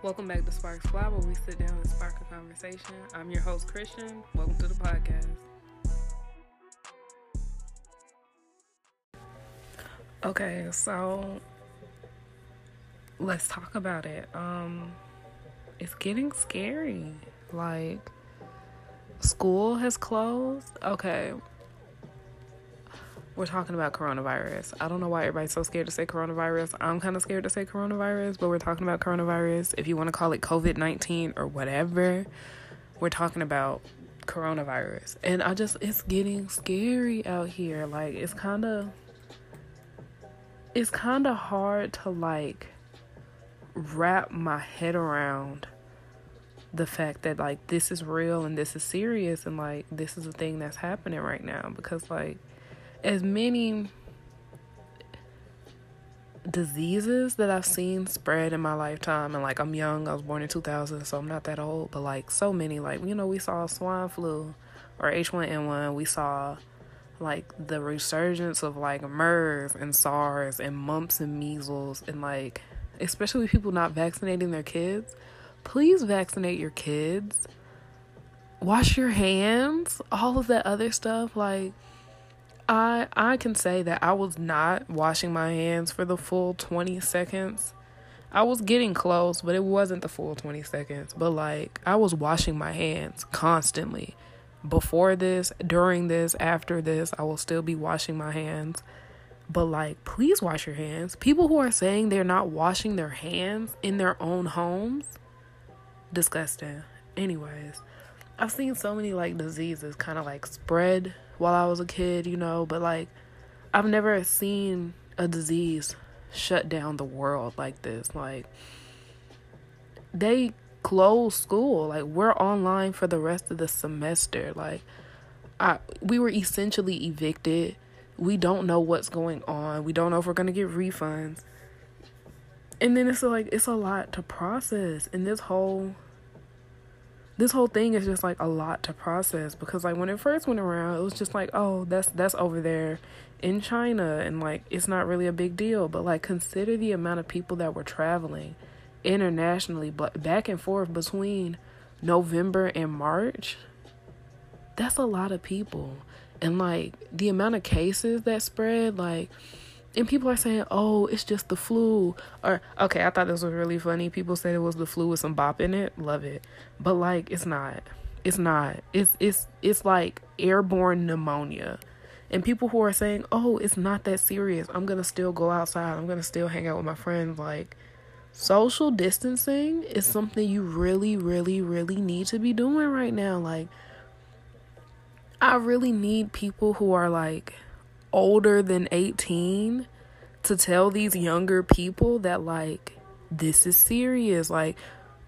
Welcome back to Sparks Fly, where we sit down and spark a conversation. I'm your host, Christian. Welcome to the podcast. Okay, so let's talk about it. Um, it's getting scary. Like, school has closed. Okay, we're talking about coronavirus. I don't know why everybody's so scared to say coronavirus. I'm kind of scared to say coronavirus, but we're talking about coronavirus. If you want to call it COVID 19 or whatever, we're talking about coronavirus. And I just, it's getting scary out here. Like, it's kind of, it's kind of hard to like wrap my head around the fact that like this is real and this is serious and like this is a thing that's happening right now because like as many diseases that I've seen spread in my lifetime, and like I'm young, I was born in 2000, so I'm not that old, but like so many, like, you know, we saw swine flu or H1N1, we saw like the resurgence of like MERS and SARS and mumps and measles, and like, especially people not vaccinating their kids. Please vaccinate your kids. Wash your hands, all of that other stuff. Like, I I can say that I was not washing my hands for the full 20 seconds. I was getting close, but it wasn't the full 20 seconds. But like I was washing my hands constantly. Before this, during this, after this, I will still be washing my hands. But like please wash your hands. People who are saying they're not washing their hands in their own homes, disgusting. Anyways, I've seen so many like diseases kind of like spread while I was a kid, you know, but like I've never seen a disease shut down the world like this. Like they closed school. Like we're online for the rest of the semester. Like I we were essentially evicted. We don't know what's going on. We don't know if we're going to get refunds. And then it's like it's a lot to process. And this whole this whole thing is just like a lot to process because like when it first went around it was just like oh that's that's over there in China and like it's not really a big deal. But like consider the amount of people that were traveling internationally but back and forth between November and March. That's a lot of people. And like the amount of cases that spread like and people are saying, "Oh, it's just the flu." Or okay, I thought this was really funny. People said it was the flu with some bop in it. Love it, but like it's not. It's not. It's it's it's like airborne pneumonia. And people who are saying, "Oh, it's not that serious. I'm to still go outside. I'm to still hang out with my friends." Like social distancing is something you really really really need to be doing right now. Like I really need people who are like older than 18 to tell these younger people that like this is serious. Like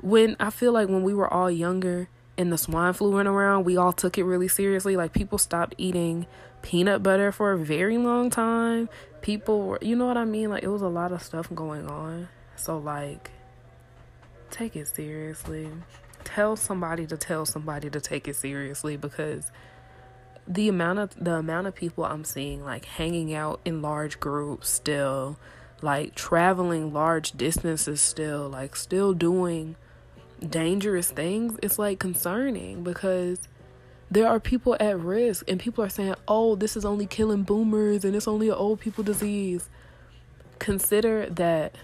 when i feel like when we were all younger and the swine flu went around we all took it really seriously. Like people stopped eating peanut butter for a very long time. People were you know what i mean? Like it was a lot of stuff going on. So like take it seriously. Tell somebody to tell somebody to take it seriously because the amount of the amount of people I'm seeing like hanging out in large groups still, like traveling large distances still, like still doing dangerous things, it's like concerning because there are people at risk and people are saying, "Oh, this is only killing boomers and it's only an old people disease." Consider that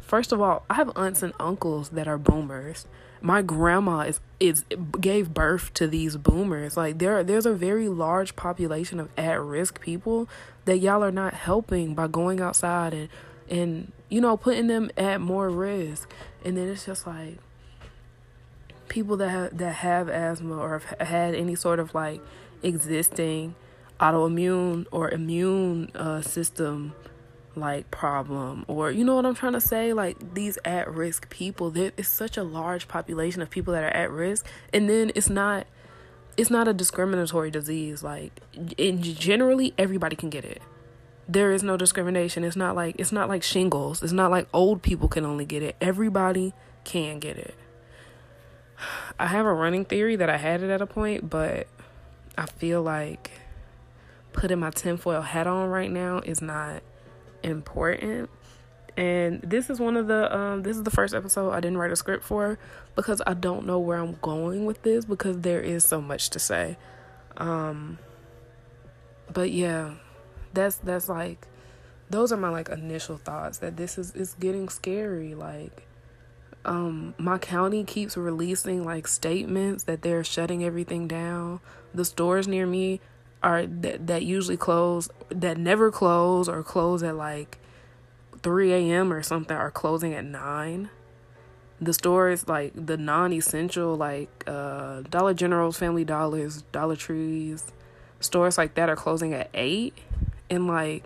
first of all, I have aunts and uncles that are boomers my grandma is is gave birth to these boomers. Like there there's a very large population of at risk people that y'all are not helping by going outside and and you know putting them at more risk. And then it's just like people that have that have asthma or have had any sort of like existing autoimmune or immune uh, system like problem or you know what I'm trying to say? Like these at risk people there is such a large population of people that are at risk. And then it's not it's not a discriminatory disease. Like in generally everybody can get it. There is no discrimination. It's not like it's not like shingles. It's not like old people can only get it. Everybody can get it. I have a running theory that I had it at a point but I feel like putting my tinfoil hat on right now is not important And this is one of the um this is the first episode I didn't write a script for because I don't know where I'm going with this because there is so much to say. Um but yeah, that's that's like those are my like initial thoughts that this is it's getting scary like um my county keeps releasing like statements that they're shutting everything down the stores near me are that, that usually close that never close or close at like 3 a.m or something are closing at 9 the stores like the non-essential like uh dollar generals family dollars dollar trees stores like that are closing at 8 and like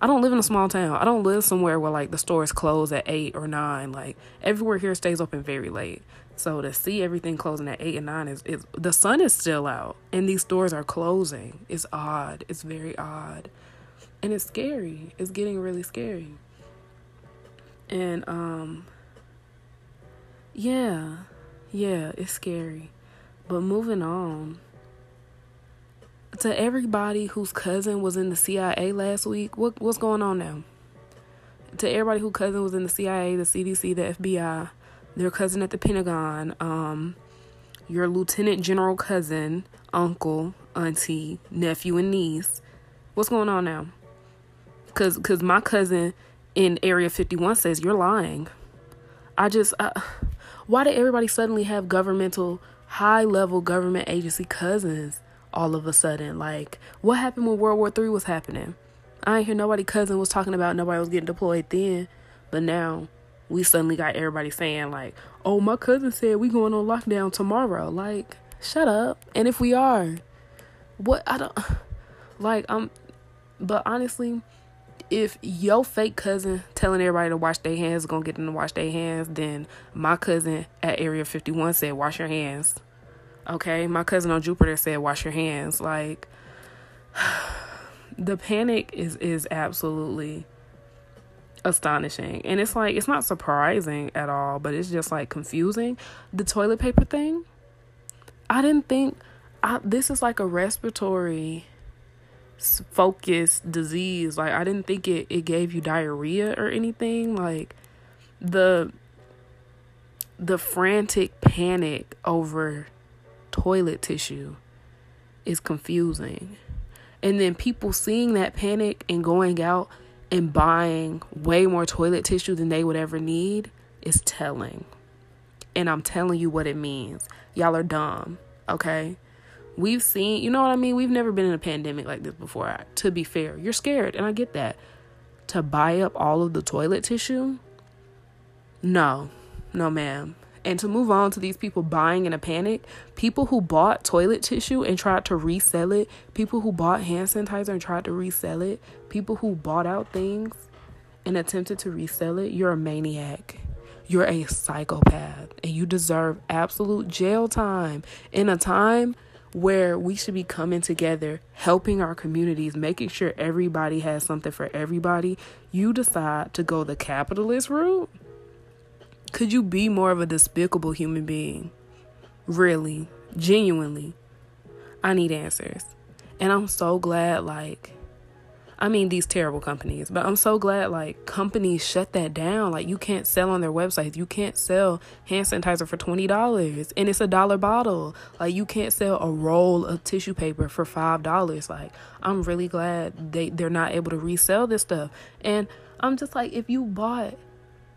I don't live in a small town. I don't live somewhere where like the stores close at eight or nine. Like everywhere here stays open very late. So to see everything closing at eight and nine is, is the sun is still out and these stores are closing. It's odd. It's very odd. And it's scary. It's getting really scary. And um yeah. Yeah, it's scary. But moving on to everybody whose cousin was in the CIA last week, what what's going on now? To everybody whose cousin was in the CIA, the CDC, the FBI, their cousin at the Pentagon, um, your lieutenant general cousin, uncle, auntie, nephew, and niece. What's going on now? Cause, cause my cousin in Area 51 says you're lying. I just, why did everybody suddenly have governmental, high level government agency cousins? All of a sudden. Like, what happened when World War Three was happening? I ain't hear nobody cousin was talking about nobody was getting deployed then, but now we suddenly got everybody saying like, "Oh, my cousin said we going on lockdown tomorrow." Like, shut up. And if we are, what I don't like. I'm, but honestly, if your fake cousin telling everybody to wash their hands is gonna get them to wash their hands, then my cousin at Area 51 said, "Wash your hands." Okay, my cousin on Jupiter said, "Wash your hands." Like the panic is is absolutely astonishing, and it's like it's not surprising at all, but it's just like confusing. The toilet paper thing, I didn't think I, this is like a respiratory focused disease. Like I didn't think it it gave you diarrhea or anything. Like the the frantic panic over toilet tissue is confusing. And then people seeing that panic and going out and buying way more toilet tissue than they would ever need is telling. And I'm telling you what it means. Y'all are dumb, okay? We've seen, you know what I mean? We've never been in a pandemic like this before. To be fair, you're scared, and I get that. To buy up all of the toilet tissue? No, no, ma'am. And to move on to these people buying in a panic, people who bought toilet tissue and tried to resell it, people who bought hand sanitizer and tried to resell it, people who bought out things and attempted to resell it, you're a maniac. You're a psychopath and you deserve absolute jail time in a time where we should be coming together, helping our communities, making sure everybody has something for everybody. You decide to go the capitalist route could you be more of a despicable human being? Really, genuinely. I need answers. And I'm so glad, like, I mean, these terrible companies, but I'm so glad, like, companies shut that down. Like, you can't sell on their websites. You can't sell hand sanitizer for $20 and it's a dollar bottle. Like, you can't sell a roll of tissue paper for $5. Like, I'm really glad they, they're not able to resell this stuff. And I'm just like, if you bought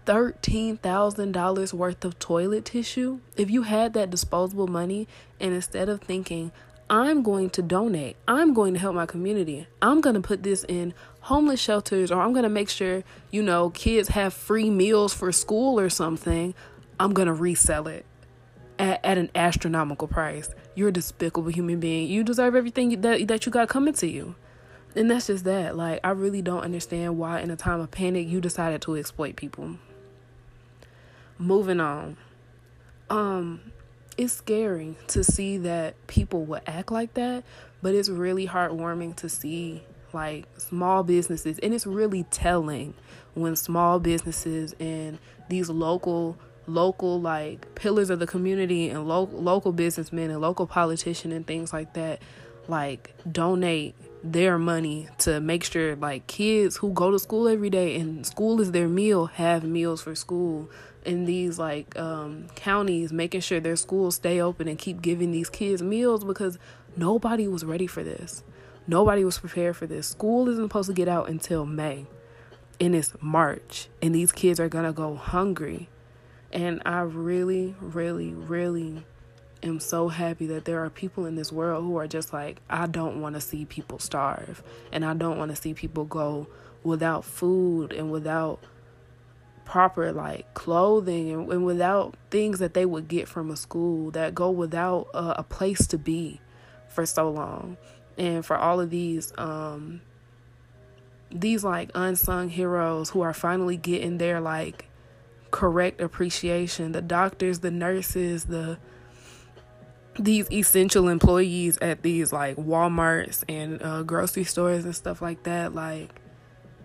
$13,000 worth of toilet tissue, if you had that disposable money and instead of thinking, I'm going to donate, I'm going to help my community, I'm going to put this in homeless shelters, or I'm going to make sure, you know, kids have free meals for school or something, I'm going to resell it at, at an astronomical price. You're a despicable human being. You deserve everything that, that you got coming to you. And that's just that. Like, I really don't understand why, in a time of panic, you decided to exploit people moving on. Um, it's scary to see that people would act like that, but it's really heartwarming to see like small businesses, and it's really telling when small businesses and these local local like pillars of the community and local local businessmen and local politicians and things like that like donate their money to make sure like kids who go to school every day and school is their meal have meals for school in these like um, counties making sure their schools stay open and keep giving these kids meals because nobody was ready for this. Nobody was prepared for this. School isn't supposed to get out until may. And it's march. And these kids are gonna go hungry. And i really really really am so happy that there are people in this world who are just like, I don't want to see people starve. And I don't want to see people go without food and without proper like clothing and, and without things that they would get from a school that go without a place to be for so long. And for all of these um these like unsung heroes who are finally getting their like correct appreciation the doctors the nurses the these essential employees at these like Walmarts and uh, grocery stores and stuff like that, like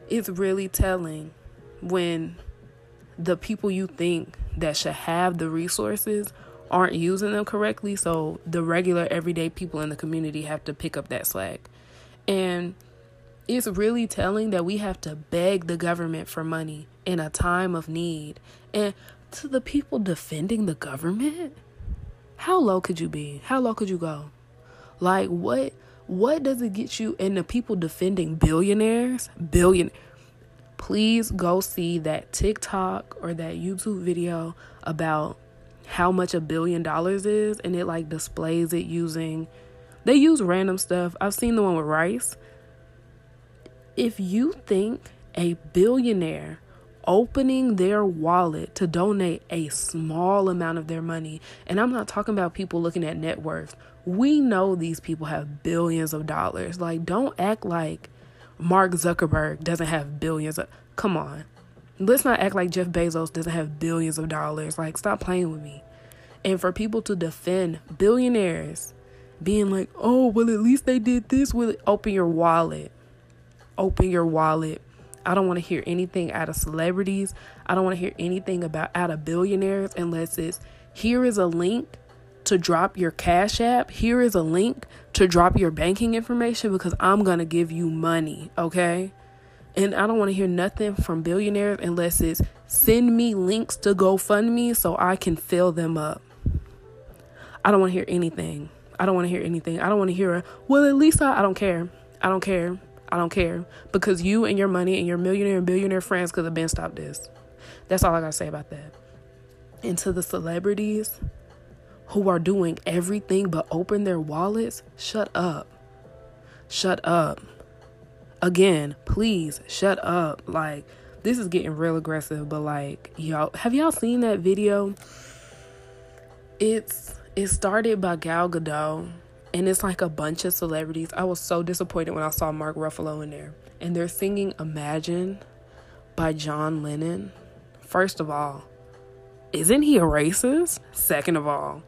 it's really telling when the people you think that should have the resources aren't using them correctly. So the regular everyday people in the community have to pick up that slack. And it's really telling that we have to beg the government for money in a time of need. And to the people defending the government, how low could you be? How low could you go? Like what what does it get you and the people defending billionaires? Billion please go see that TikTok or that YouTube video about how much a billion dollars is and it like displays it using they use random stuff. I've seen the one with rice. If you think a billionaire opening their wallet to donate a small amount of their money. And I'm not talking about people looking at net worth. We know these people have billions of dollars. Like, don't act like Mark Zuckerberg doesn't have billions of. Come on. Let's not act like Jeff Bezos doesn't have billions of dollars. Like, stop playing with me. And for people to defend billionaires being like, oh, well, at least they did this with it. Open your wallet. Open your wallet I don't want to hear anything out of celebrities. I don't want to hear anything about out of billionaires unless it's here is a link to drop your Cash App. Here is a link to drop your banking information because I'm going to give you money, okay? And I don't want to hear nothing from billionaires unless it's send me links to GoFundMe so I can fill them up. I don't want to hear anything. I don't want to hear anything. I don't want to hear a, well, at least I, I don't care. I don't care. I don't care because you and your money and your millionaire and billionaire friends could have been stopped this. That's all I gotta say about that. And to the celebrities who are doing everything but open their wallets, shut up. Shut up. Again, please shut up. Like, this is getting real aggressive, but like, y'all, have y'all seen that video? It's it started by Gal Gadot and it's like a bunch of celebrities. I was so disappointed when I saw Mark Ruffalo in there. And they're singing Imagine by John Lennon. First of all, isn't he a racist? Second of all,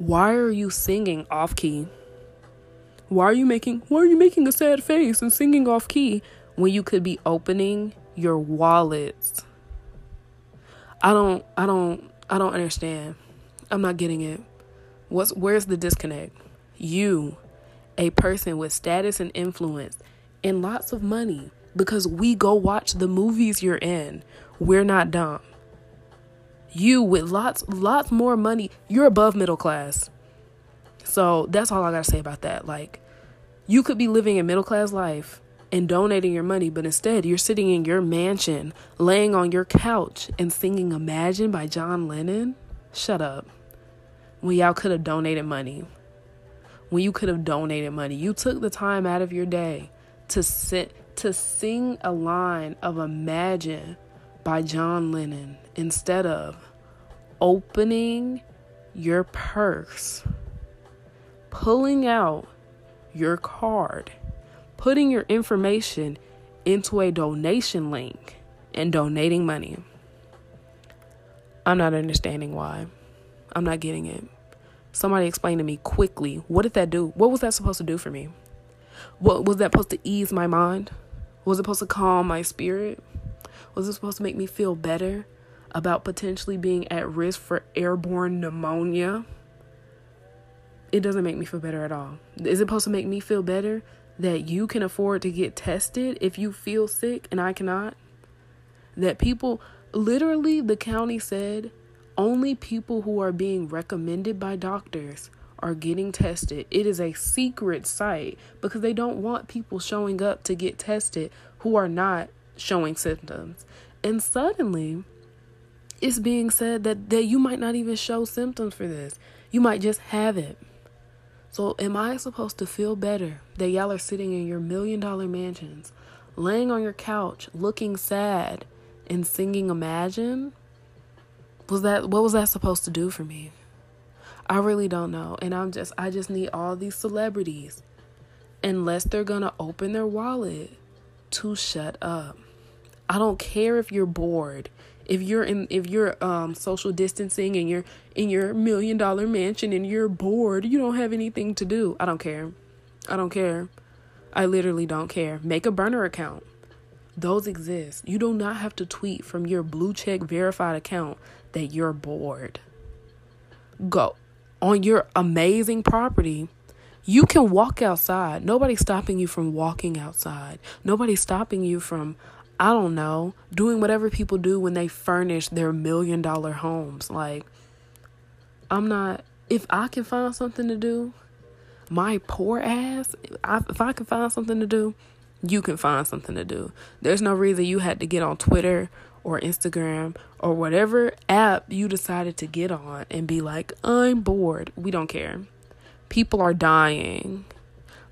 why are you singing off key? Why are you making why are you making a sad face and singing off key when you could be opening your wallets? I don't I don't I don't understand. I'm not getting it. What's where's the disconnect? you, a person with status and influence and lots of money, because we go watch the movies you're in. We're not dumb. You with lots lots more money, you're above middle class. So that's all I gotta say about that. Like, you could be living a middle class life and donating your money, but instead you're sitting in your mansion, laying on your couch, and singing Imagine by John Lennon. Shut up. When y'all could have donated money when you could have donated money. You took the time out of your day to sit to sing a line of Imagine by John Lennon instead of opening your purse, pulling out your card, putting your information into a donation link and donating money. I'm not understanding why. I'm not getting it. Somebody explain to me quickly what did that do? What was that supposed to do for me? What was that supposed to ease my mind? Was it supposed to calm my spirit? Was it supposed to make me feel better about potentially being at risk for airborne pneumonia? it doesn't make me feel better at all. Is it supposed to make me feel better that you can afford to get tested if you feel sick and I cannot? That people, literally, the county said only people who are being recommended by doctors are getting tested. It is a secret site because they don't want people showing up to get tested who are not showing symptoms. And suddenly, it's being said that, that you might not even show symptoms for this. You might just have it. So, am I supposed to feel better that y'all are sitting in your million dollar mansions, laying on your couch, looking sad, and singing Imagine? Was that what was that supposed to do for me? I really don't know. And I'm just I just need all these celebrities unless they're going to open their wallet to shut up. I don't care if you're bored. If you're in if you're um social distancing and you're in your million dollar mansion and you're bored, you don't have anything to do. I don't care. I don't care. I literally don't care. Make a burner account. Those exist. You do not have to tweet from your blue check verified account that you're bored. Go on your amazing property, you can walk outside. Nobody's stopping you from walking outside. Nobody's stopping you from, I don't know, doing whatever people do when they furnish their million dollar homes. Like, I'm not, if I can find something to do, my poor ass, if I can find something to do, you can find something to do. There's no reason you had to get on Twitter or Instagram or whatever app you decided to get on and be like, I'm bored. We don't care. People are dying.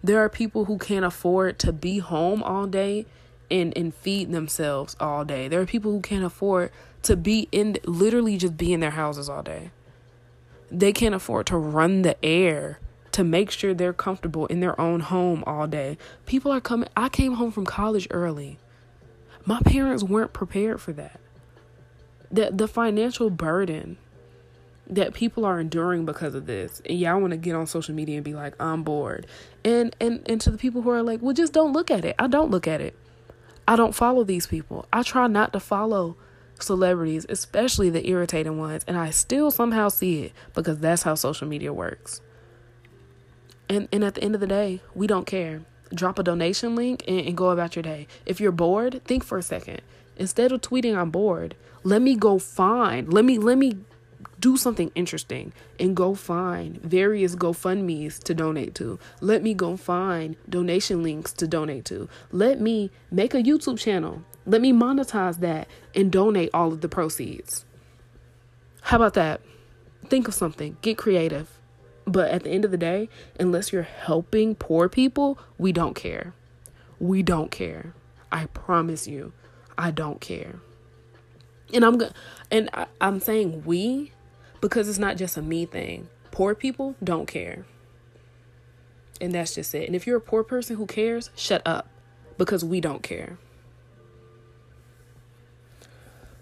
There are people who can't afford to be home all day and, and feed themselves all day. There are people who can't afford to be in literally just be in their houses all day. They can't afford to run the air to make sure they're comfortable in their own home all day. People are coming. I came home from college early. My parents weren't prepared for that. The the financial burden that people are enduring because of this. And y'all want to get on social media and be like, I'm bored. And and and to the people who are like, well just don't look at it. I don't look at it. I don't follow these people. I try not to follow celebrities, especially the irritating ones, and I still somehow see it because that's how social media works. And and at the end of the day, we don't care drop a donation link and, and go about your day. If you're bored, think for a second. Instead of tweeting I'm bored, let me go find, let me let me do something interesting and go find various GoFundMe's to donate to. Let me go find donation links to donate to. Let me make a YouTube channel. Let me monetize that and donate all of the proceeds. How about that? Think of something. Get creative. But at the end of the day, unless you're helping poor people, we don't care. We don't care. I promise you, I don't care. And I'm going and I, I'm saying we because it's not just a me thing. Poor people don't care. And that's just it. And if you're a poor person who cares, shut up because we don't care.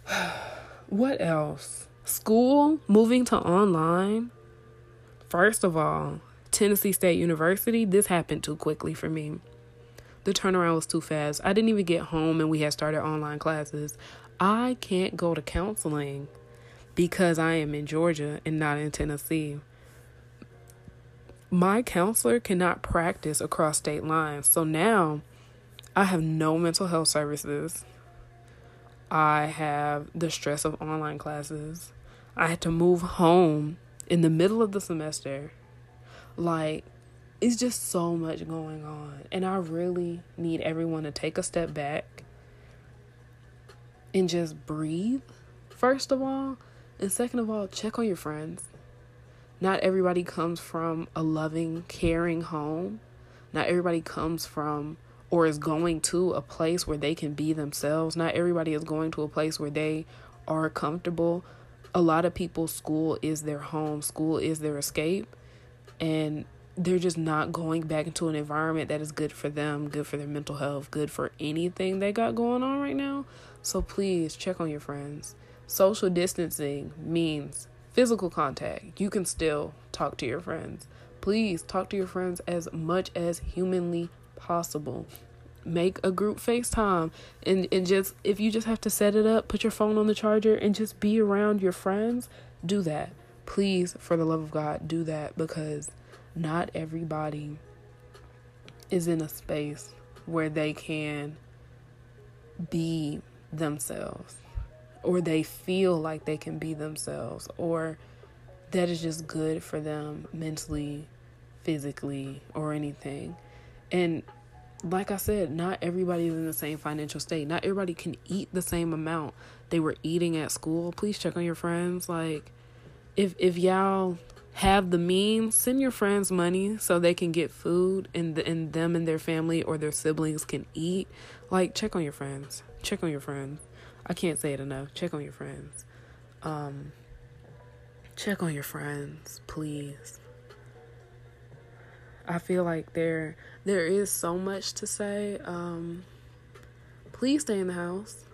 what else? School moving to online First of all, Tennessee State University, this happened too quickly for me. The turnaround was too fast. I didn't even get home and we had started online classes. I can't go to counseling because I am in Georgia and not in Tennessee. My counselor cannot practice across state lines. So now I have no mental health services. I have the stress of online classes. I had to move home in the middle of the semester. Like, it's just so much going on. And I really need everyone to take a step back and just breathe, first of all. And second of all, check on your friends. Not everybody comes from a loving, caring home. Not everybody comes from or is going to a place where they can be themselves. Not everybody is going to a place where they are comfortable a lot of people's school is their home, school is their escape, and they're just not going back into an environment that is good for them, good for their mental health, good for anything they got going on right now. So please check on your friends. Social distancing means physical contact. You can still talk to your friends. Please talk to your friends as much as humanly possible make a group FaceTime and, and just if you just have to set it up, put your phone on the charger and just be around your friends, do that. Please, for the love of God, do that because not everybody is in a space where they can be themselves or they feel like they can be themselves or that is just good for them mentally, physically, or anything. And like I said, not everybody is in the same financial state. Not everybody can eat the same amount they were eating at school. Please check on your friends. Like if if y'all have the means, send your friends money so they can get food and the, and them and their family or their siblings can eat. Like check on your friends. Check on your friends. I can't say it enough. Check on your friends. Um check on your friends, please. I feel like there there is so much to say. Um please stay in the house.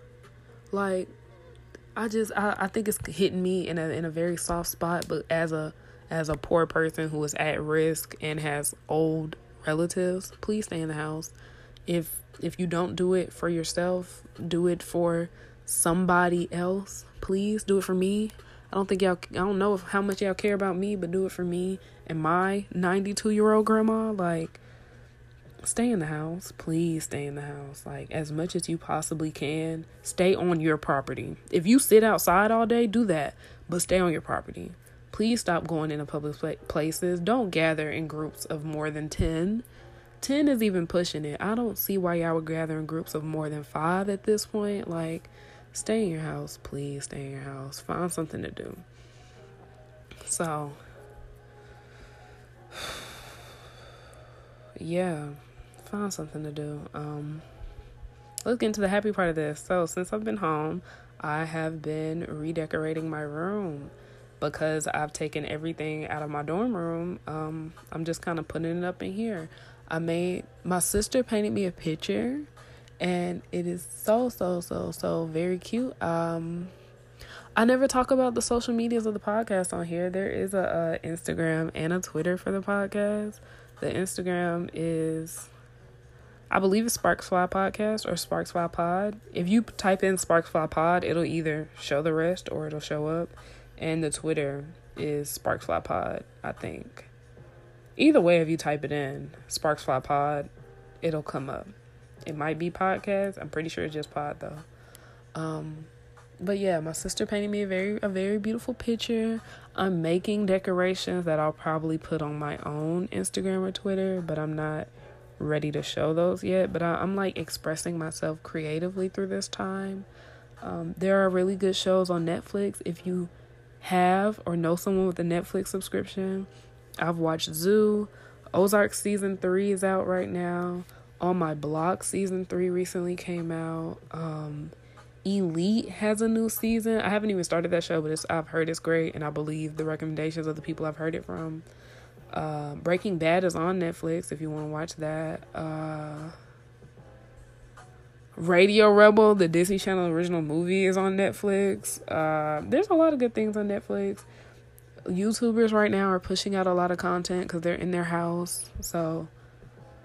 Like I just I, I think it's hitting me in a in a very soft spot, but as a as a poor person who is at risk and has old relatives, please stay in the house. If if you don't do it for yourself, do it for somebody else. Please do it for me. I don't think y'all I don't know how much y'all care about me, but do it for me and my 92-year-old grandma like stay in the house. Please stay in the house. Like as much as you possibly can. Stay on your property. If you sit outside all day, do that, but stay on your property. Please stop going into public places. Don't gather in groups of more than 10. 10 is even pushing it. I don't see why y'all would gather in groups of more than 5 at this point. Like stay in your house, please stay in your house. Find something to do. So yeah find something to do. Um, let's get into the happy part of this. So, since I've been home, I have been redecorating my room because I've taken everything out of my dorm room. Um, I'm just kind of putting it up in here. I made my sister painted me a picture, and it is so so so so very cute. Um, I never talk about the social medias of the podcast on here. There is a, a Instagram and a Twitter for the podcast. The Instagram is I believe it's Sparks Fly Podcast or Sparks Fly Pod. If you type in Sparks Fly Pod, it'll either show the rest or it'll show up. And the Twitter is Sparks Fly Pod, I think. Either way, if you type it in, Sparks Fly Pod, it'll come up. It might be podcast. I'm pretty sure it's just pod though. Um, but yeah, my sister painted me a very a very beautiful picture. I'm making decorations that I'll probably put on my own Instagram or Twitter, but I'm not ready to show those yet, but I, am like expressing myself creatively through this time. Um, there are really good shows on Netflix. If you have or know someone with a Netflix subscription, I've watched Zoo. Ozark season three is out right now. On My Block season three recently came out. Um, Elite has a new season. I haven't even started that show, but I've heard it's great, and I believe the recommendations of the people I've heard it from. Uh, Breaking Bad is on Netflix if you want to watch that. Uh, Radio Rebel, the Disney Channel original movie, is on Netflix. Uh, there's a lot of good things on Netflix. YouTubers right now are pushing out a lot of content because they're in their house. So,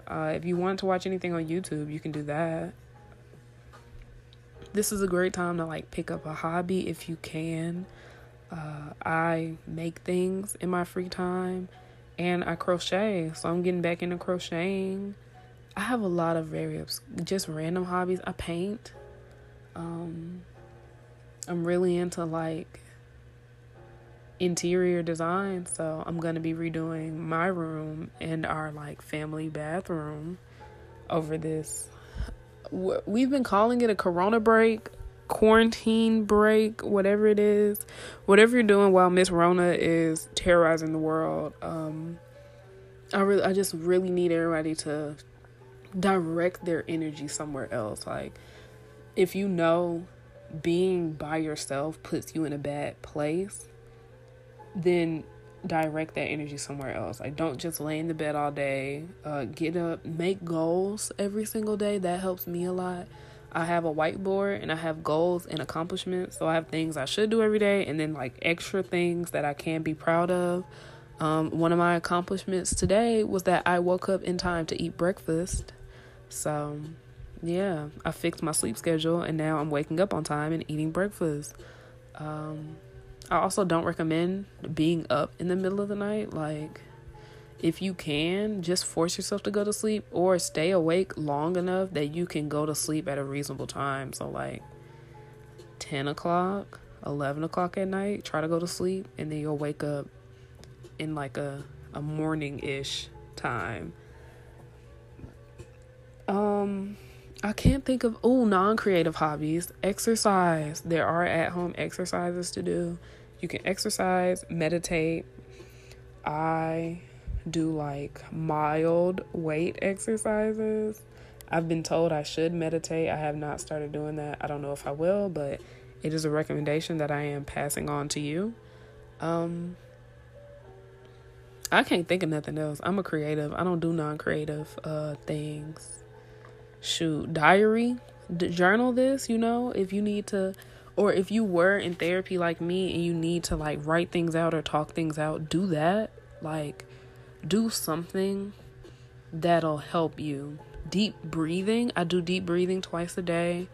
uh, if you want to watch anything on YouTube, you can do that. This is a great time to like pick up a hobby if you can. Uh, I make things in my free time and I crochet. So I'm getting back into crocheting. I have a lot of very just random hobbies. I paint. Um, I'm really into like interior design, so I'm gonna be redoing my room and our like family bathroom over this. We've been calling it a Corona break quarantine break, whatever it is, whatever you're doing while Miss Rona is terrorizing the world. Um, I really, I just really need everybody to direct their energy somewhere else. Like, if you know being by yourself puts you in a bad place, then direct that energy somewhere else. Like, don't just lay in the bed all day. Uh, get up, make goals every single day. That helps me a lot. I have a whiteboard and I have goals and accomplishments. So I have things I should do every day and then like extra things that I can be proud of. Um, one of my accomplishments today was that I woke up in time to eat breakfast. So, yeah, I fixed my sleep schedule and now I'm waking up on time and eating breakfast. Um, I also don't recommend being up in the middle of the night. Like, if you can, just force yourself to go to sleep or stay awake long enough that you can go to sleep at a reasonable time. So, like 10 o'clock, 11 o'clock at night, try to go to sleep, and then you'll wake up in like a, a morning ish time. Um, I can't think of oh non creative hobbies. Exercise. There are at home exercises to do. You can exercise, meditate. I do like mild weight exercises. I've been told I should meditate. I have not started doing that. I don't know if I will, but it is a recommendation that I am passing on to you. Um I can't think of nothing else. I'm a creative. I don't do non-creative uh things. Shoot, diary, D- journal this, you know, if you need to or if you were in therapy like me and you need to like write things out or talk things out, do that. Like do something that'll help you. Deep breathing. I do deep breathing twice a day.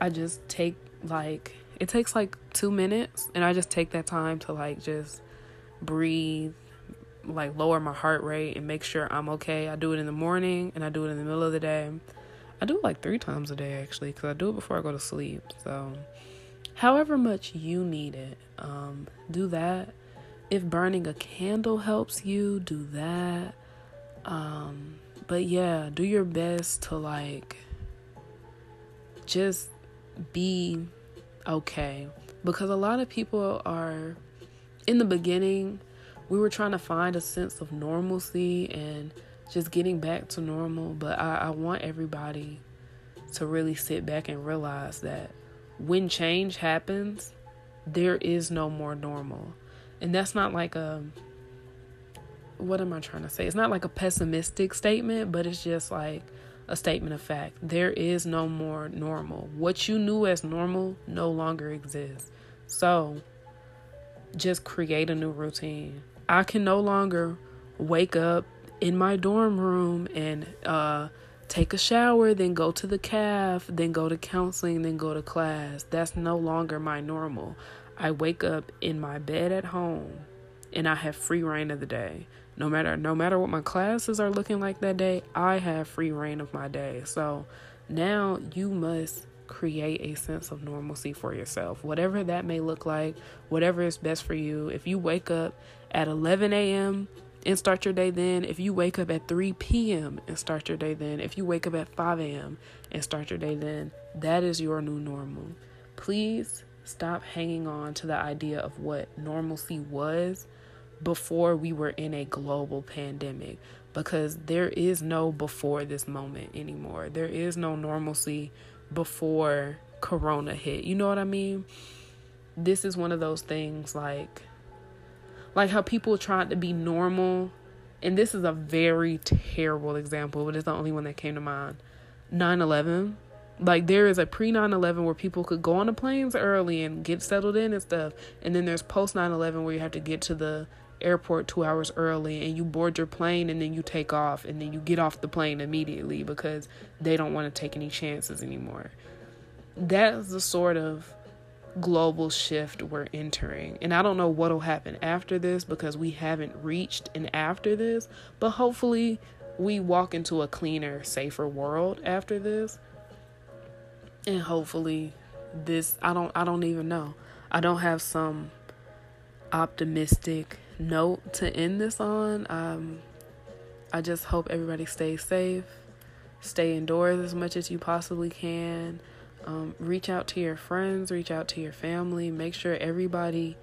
I just take like it takes like 2 minutes and I just take that time to like just breathe, like lower my heart rate and make sure I'm okay. I do it in the morning and I do it in the middle of the day. I do it like 3 times a day actually cuz I do it before I go to sleep. So however much you need it, um do that. If burning a candle helps you, do that. Um, but yeah, do your best to like just be okay. Because a lot of people are in the beginning we were trying to find a sense of normalcy and just getting back to normal. But I, I want everybody to really sit back and realize that when change happens there is no more normal and that's not like a what am I trying to say? It's not like a pessimistic statement, but it's just like a statement of fact. There is no more normal. What you knew as normal no longer exists. So just create a new routine. I can no longer wake up in my dorm room and uh, take a shower, then go to the calf, then go to counseling, then go to class. That's no longer my normal. I wake up in my bed at home and I have free rein of the day. No matter no matter what my classes are looking like that day, I have free rein of my day. So now you must create a sense of normalcy for yourself. Whatever that may look like, whatever is best for you. If you wake up at 11 a.m. and start your day then, if you wake up at 3 p.m. and start your day then, if you wake up at 5 a.m. and start your day then, that is your new normal. Please Stop hanging on to the idea of what normalcy was before we were in a global pandemic because there is no before this moment anymore. There is no normalcy before corona hit. You know what I mean? This is one of those things like like how people tried to be normal and this is a very terrible example, but it's the only one that came to mind. 9/11 like there is a pre 9/11 where people could go on the planes early and get settled in and stuff, and then there's post 9/11 where you have to get to the airport 2 hours early and you board your plane and then you take off and then you get off the plane immediately because they don't want to take any chances anymore. That's the sort of global shift we're entering. And I don't know what'll happen after this because we haven't reached an after this, but hopefully we walk into a cleaner, safer world after this and hopefully this I don't I don't even know. I don't have some optimistic note to end this on. Um I just hope everybody stays safe, stay indoors as much as you possibly can. Um, reach out to your friends, reach out to your family, make sure everybody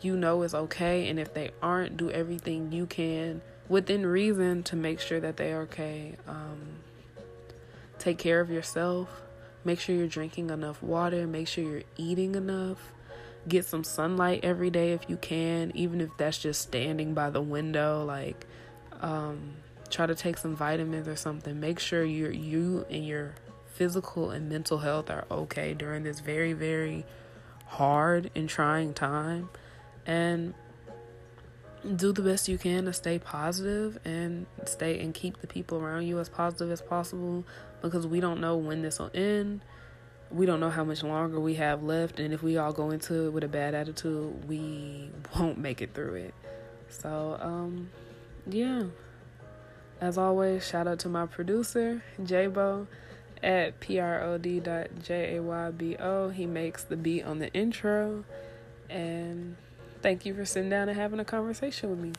you know is okay. And if they aren't, do everything you can within reason to make sure that they're okay. Um, take care of yourself. Make sure you're drinking enough water. Make sure you're eating enough. Get some sunlight every day if you can, even if that's just standing by the window. Like, um, try to take some vitamins or something. Make sure you're you and your physical and mental health are okay during this very very hard and trying time. And do the best you can to stay positive and stay and keep the people around you as positive as possible because we don't know when this will end. We don't know how much longer we have left, and if we all go into it with a bad attitude, we won't make it through it. So, um, yeah. As always, shout out to my producer, Jaybo at prod.jaybo. He makes the beat on the intro. And thank you for sitting down and having a conversation with me.